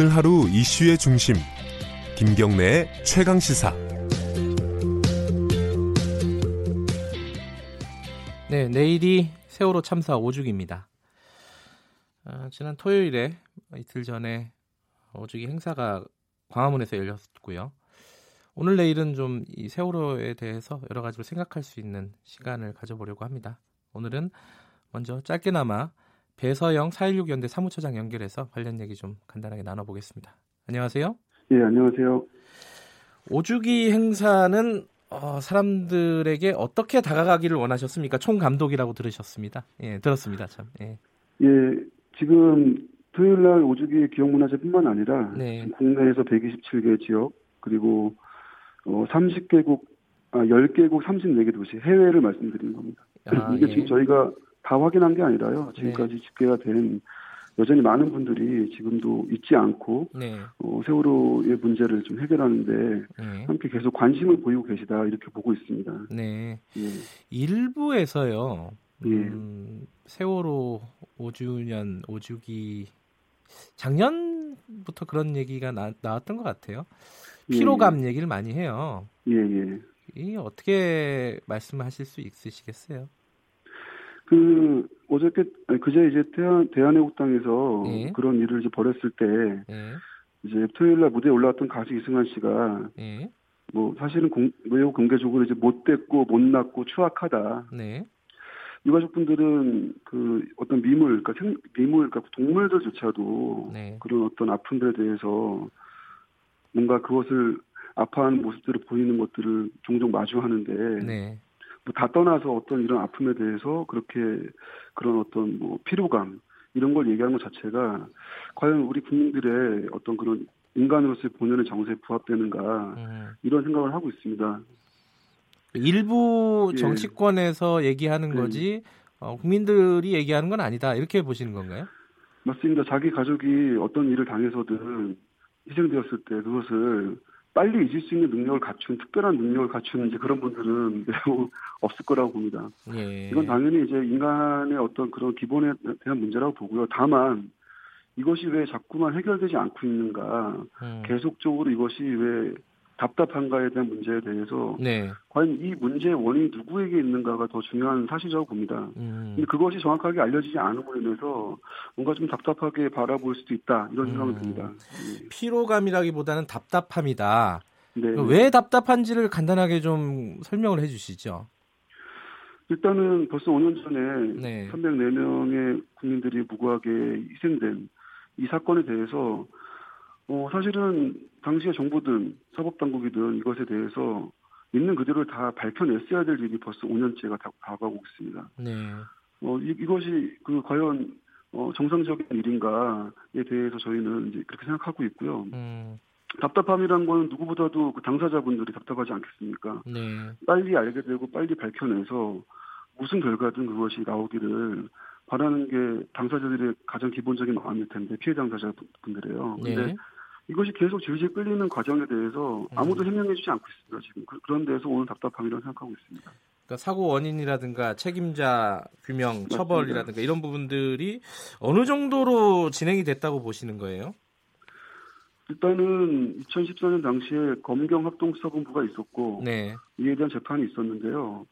오늘 하루 이슈의 중심 김경래의 최강 시사. 네, 내일이 세월호 참사 5주기입니다. 어, 지난 토요일에 이틀 전에 5주기 행사가 광화문에서 열렸고요. 오늘 내일은 좀 이 세월호에 대해서 여러 가지로 생각할 수 있는 시간을 가져보려고 합니다. 오늘은 먼저 짧게나마 배서영 4.16 연대 사무처장 연결해서 관련 얘기 좀 간단하게 나눠보겠습니다. 안녕하세요. 예, 안녕하세요. 5주기 행사는 어, 사람들에게 어떻게 다가가기를 원하셨습니까? 총 감독이라고 들으셨습니다. 예, 들었습니다. 참. 예. 예, 지금 토요일 날 5주기 기억문화제뿐만 아니라 네. 국내에서 127개 지역 그리고 어, 30개국 아 10개국 34개 도시 해외를 말씀드리는 겁니다. 아, 이게 예. 지금 저희가 다 확인한 게 아니라요. 지금까지 집계가 된 여전히 많은 분들이 지금도 잊지 않고 네. 어, 세월호의 문제를 좀 해결하는데 예. 함께 계속 관심을 보이고 계시다 이렇게 보고 있습니다. 네. 예. 일부에서요. 예. 음, 세월호 5주년 5주기 작년부터 그런 얘기가 나, 나왔던 것 같아요. 피로감 얘기를 많이 해요. 예, 예. 이 어떻게 말씀하실 수 있으시겠어요? 그 어저께 아니, 그제 이제 대한 대한애국당에서 예. 그런 일을 이제 벌였을 때 예. 이제 토요일 날 무대에 올라왔던 가수 이승환 씨가 예. 뭐 사실은 공, 매우 공개적으로 이제 못됐고 못났고 추악하다. 네. 유가족분들은 그 어떤 미물, 그러니까 생, 미물, 그러니까 동물들조차도 네. 그런 어떤 아픔들에 대해서 뭔가 그것을 아파하는 모습들을 보이는 것들을 종종 마주하는데 네. 뭐다 떠나서 어떤 이런 아픔에 대해서 그렇게 그런 어떤 뭐 피로감 이런 걸 얘기하는 것 자체가 과연 우리 국민들의 어떤 그런 인간으로서의 본연의 정서에 부합되는가 음. 이런 생각을 하고 있습니다. 일부 예. 정치권에서 얘기하는 네. 거지 어, 국민들이 얘기하는 건 아니다 이렇게 보시는 건가요? 맞습니다. 자기 가족이 어떤 일을 당해서든 희생되었을 때 그것을 빨리 잊을 수 있는 능력을 갖춘 특별한 능력을 갖춘 이제 그런 분들은 매우 없을 거라고 봅니다. 예. 이건 당연히 이제 인간의 어떤 그런 기본에 대한 문제라고 보고요. 다만 이것이 왜 자꾸만 해결되지 않고 있는가, 음. 계속적으로 이것이 왜 답답한가에 대한 문제에 대해서 네. 과연 이 문제의 원인이 누구에게 있는가가 더 중요한 사실이라고 봅니다. 음. 근데 그것이 정확하게 알려지지 않음으로 인해서 뭔가 좀 답답하게 바라볼 수도 있다 이런 생각이 음. 듭니다. 피로감이라기보다는 답답함이다. 네. 네. 왜 답답한지를 간단하게 좀 설명을 해주시죠. 일단은 벌써 5년 전에 네. 304명의 국민들이 무고하게 희생된 이 사건에 대해서 어, 사실은 당시의 정부든 사법당국이든 이것에 대해서 있는 그대로 다 밝혀냈어야 될 일이 벌써 5년째가 다, 다가오고 있습니다. 네. 어, 이, 이것이 그 과연 어, 정상적인 일인가에 대해서 저희는 이제 그렇게 생각하고 있고요. 음. 답답함이란 건 누구보다도 그 당사자분들이 답답하지 않겠습니까? 네. 빨리 알게 되고 빨리 밝혀내서 무슨 결과든 그것이 나오기를 바라는 게 당사자들의 가장 기본적인 마음일 텐데 피해 당사자분들이에요. 근데 네. 이것이 계속 질질 끌리는 과정에 대해서 아무도 해명해주지 않고 있습니다. 지금 그- 그런 데서 오는 답답함이라고 생각하고 있습니다. 그러니까 사고 원인이라든가 책임자 규명, 처벌이라든가 이런 부분들이 어느 정도로 진행이 됐다고 보시는 거예요? 일단은 2014년 당시에 검경 합동수사본부가 있었고 네. 이에 대한 재판이 있었는데요.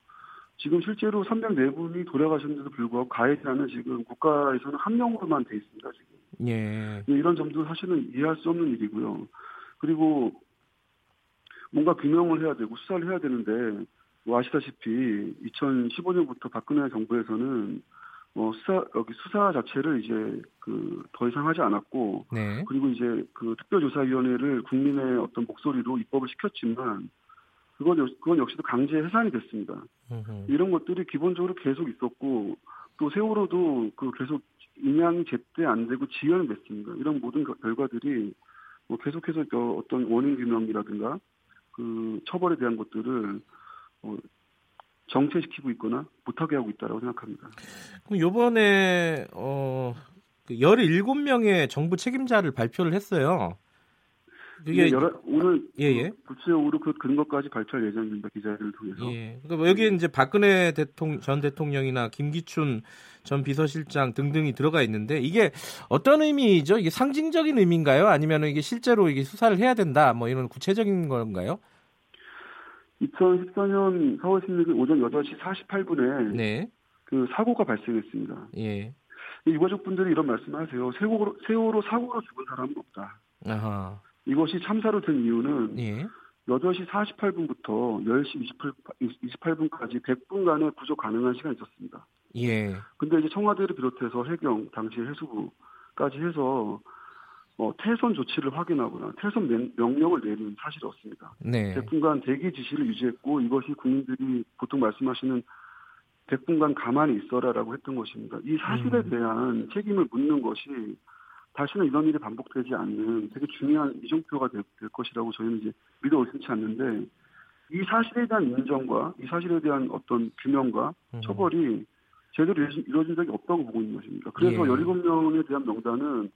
지금 실제로 304분이 돌아가셨는데도 불구하고 가해자는 지금 국가에서는 한 명으로만 돼 있습니다. 지금. 예. 네, 이런 점도 사실은 이해할 수 없는 일이고요. 그리고 뭔가 규명을 해야 되고 수사를 해야 되는데 뭐 아시다시피 2015년부터 박근혜 정부에서는 어, 수사 여기 수사 자체를 이제 그 더 이상 하지 않았고 네. 그리고 이제 그 특별조사위원회를 국민의 어떤 목소리로 입법을 시켰지만 그건 역- 그건 역시도 강제 해산이 됐습니다. 음흠. 이런 것들이 기본적으로 계속 있었고 또 세월호도 그 계속 인양이 제때 안 되고 지연이 됐습니다. 이런 모든 겨- 결과들이 뭐 계속해서 저 어떤 원인 규명이라든가 그 처벌에 대한 것들을 어, 정체시키고 있거나 못하게 하고 있다고 생각합니다. 그럼 요번에 어, 그 17명의 정부 책임자를 발표를 했어요. 그게 여러, 오늘 예, 예. 그 구체적으로 그 근거까지 발표할 예정입니다. 기자회를 통해서. 예. 그러니까 뭐 여기에 이제 박근혜 대통령 전 대통령이나 김기춘 전 비서실장 등등이 들어가 있는데 이게 어떤 의미죠? 이게 상징적인 의미인가요? 아니면 이게 실제로 이게 수사를 해야 된다 뭐 이런 구체적인 건가요? 2014년 4월 16일 오전 8시 48분에 네. 그 사고가 발생했습니다. 예. 이 유가족분들이 이런 말씀하세요. 세월호, 세월호 사고로 죽은 사람은 없다. 아하. 이것이 참사로 된 이유는 예. 8시 48분부터 10시 28, 28 분까지 100분간의 구조 가능한 시간이 있었습니다. 예. 근데 이제 청와대를 비롯해서 해경, 당시 해수부까지 해서 어, 태선 조치를 확인하거나 태선 명, 명령을 내리는 사실이 없습니다. 네. 100분간 대기 지시를 유지했고 이것이 국민들이 보통 말씀하시는 100분간 가만히 있어라라고 했던 것입니다. 이 사실에 음. 대한 책임을 묻는 것이 다시는 이런 일이 반복되지 않는 되게 중요한 이정표가 될, 될 것이라고 저희는 이제 믿어 의심치 않는데 이 사실에 대한 인정과 이 사실에 대한 어떤 규명과 음. 처벌이 제대로 이루어진, 적이 없다고 보고 있는 것입니다. 그래서 예. 17명에 대한 명단은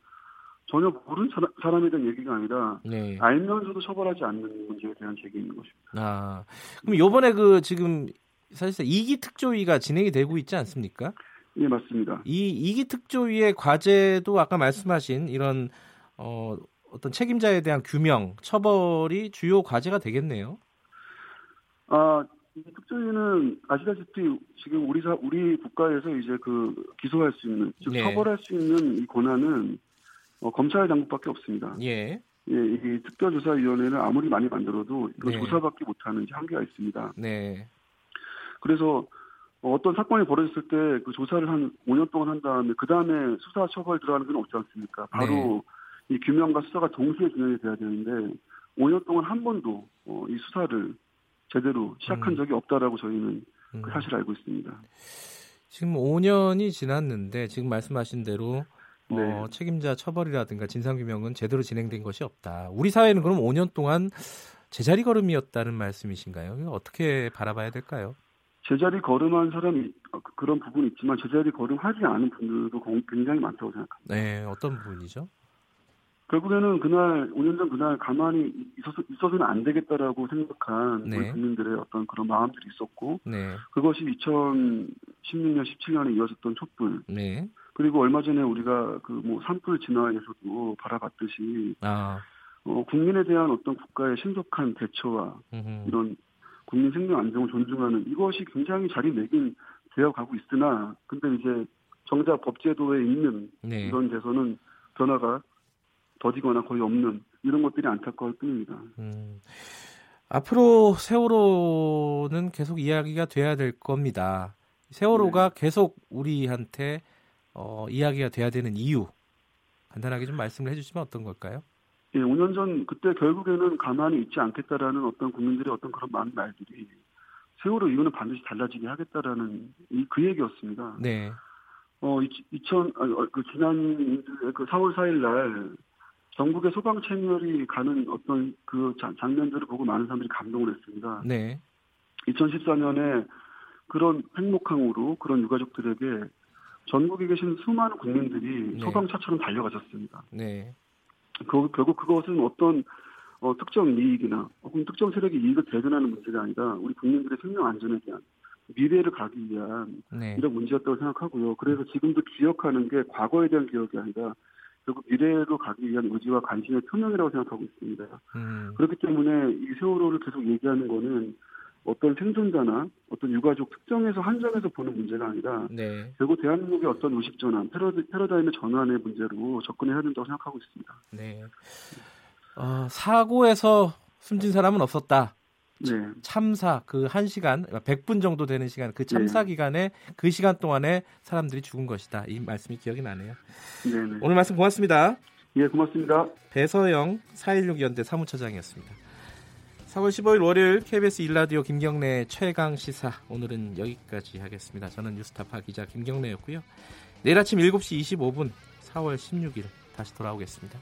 전혀 모르는 사람, 사람에 대한 얘기가 아니라 네. 알면서도 처벌하지 않는 문제에 대한 제기인 것입니다. 아. 그럼 요번에 그 지금 사실상 이기 특조위가 진행이 되고 있지 않습니까? 예, 맞습니다. 이 이기 특조위의 과제도 아까 말씀하신 이런 어, 어떤 책임자에 대한 규명, 처벌이 주요 과제가 되겠네요. 아, 이 특조위는 아시다시피 지금 우리 사, 우리 국가에서 이제 그 기소할 수 있는, 즉 네. 처벌할 수 있는 이 권한은 어, 검찰 당국밖에 없습니다. 예. 예, 이 특별조사위원회는 아무리 많이 만들어도 이거 네. 조사밖에 못하는 한계가 있습니다. 네. 그래서 어, 어떤 사건이 벌어졌을 때 그 조사를 한 5년 동안 한 다음에 그 다음에 수사 처벌 들어가는 건 없지 않습니까? 바로 이 규명과 수사가 동시에 진행이 돼야 되는데 5년 동안 한 번도 어, 이 수사를 제대로 시작한 음. 적이 없다라고 저희는 음. 그 사실을 알고 있습니다. 지금 5년이 지났는데 지금 말씀하신 대로 어, 네. 책임자 처벌이라든가 진상규명은 제대로 진행된 것이 없다. 우리 사회는 그럼 5년 동안 제자리 걸음이었다는 말씀이신가요? 어떻게 바라봐야 될까요? 제자리 걸음한 사람이 어, 그- 그런 부분이 있지만 제자리 걸음하지 않은 분들도 공- 굉장히 많다고 생각합니다. 네, 어떤 부분이죠? 결국에는 그날 5년 전 그날 가만히 있어서 있어서는 안 되겠다라고 생각한 네. 우리 국민들의 어떤 그런 마음들이 있었고 네, 그것이 2016년 17년에 이어졌던 촛불 네, 그리고 얼마 전에 우리가 그 뭐 산불 진화에서도 바라봤듯이 아, 어, 국민에 대한 어떤 국가의 신속한 대처와 음흠. 이런 국민 생명 안정을 존중하는 이것이 굉장히 자리매김 되어 가고 있으나 근데 이제 정작 법제도에 있는 네. 이런 데서는 변화가 더디거나 거의 없는 이런 것들이 안타까울 뿐입니다. 음, 앞으로 세월호는 계속 이야기가 돼야 될 겁니다. 세월호가 네. 계속 우리한테 어, 이야기가 돼야 되는 이유 간단하게 좀 말씀을 해주시면 어떤 걸까요? 예, 5년 전 그때 결국에는 가만히 있지 않겠다라는 어떤 국민들의 어떤 그런 많은 말들이 세월호 이후는 반드시 달라지게 하겠다라는 이 그 얘기였습니다. 네, 어, 2000, 아, 어, 그 지난 그 4월 4일 날 전국의 소방 채널이 가는 어떤 그 자- 장면들을 보고 많은 사람들이 감동을 했습니다. 네, 2014년에 그런 횡목항으로 그런 유가족들에게 전국에 계신 수많은 국민들이 네. 소방차처럼 달려가셨습니다. 네, 그, 결국 그것은 어떤 어, 특정 이익이나 혹은 특정 세력의 이익을 대변하는 문제가 아니라 우리 국민들의 생명 안전에 대한 미래를 가기 위한 네, 이런 문제였다고 생각하고요. 그래서 지금도 기억하는 게 과거에 대한 기억이 아니라 결국 미래로 가기 위한 의지와 관심의 표명이라고 생각하고 있습니다. 음, 그렇기 때문에 이 세월호를 계속 얘기하는 거는 어떤 생존자나 어떤 유가족 특정에서 한정해서 보는 문제가 아니라 네, 결국 대한민국의 어떤 의식 전환, 패러디, 패러다임의 전환의 문제로 접근해야 된다고 생각하고 있습니다. 네. 어, 사고에서 숨진 사람은 없었다. 네, 참사 그 한 시간, 100분 정도 되는 시간, 그 참사 네. 기간에 그 시간 동안에 사람들이 죽은 것이다. 이 말씀이 기억이 나네요. 네, 네. 오늘 말씀 고맙습니다. 예, 고맙습니다. 배서영 416 연대 사무처장이었습니다. 4월 15일 월요일 KBS 일라디오 김경래 최강 시사 오늘은 여기까지 하겠습니다. 저는 뉴스타파 기자 김경래였고요. 내일 아침 7시 25분 4월 16일 다시 돌아오겠습니다.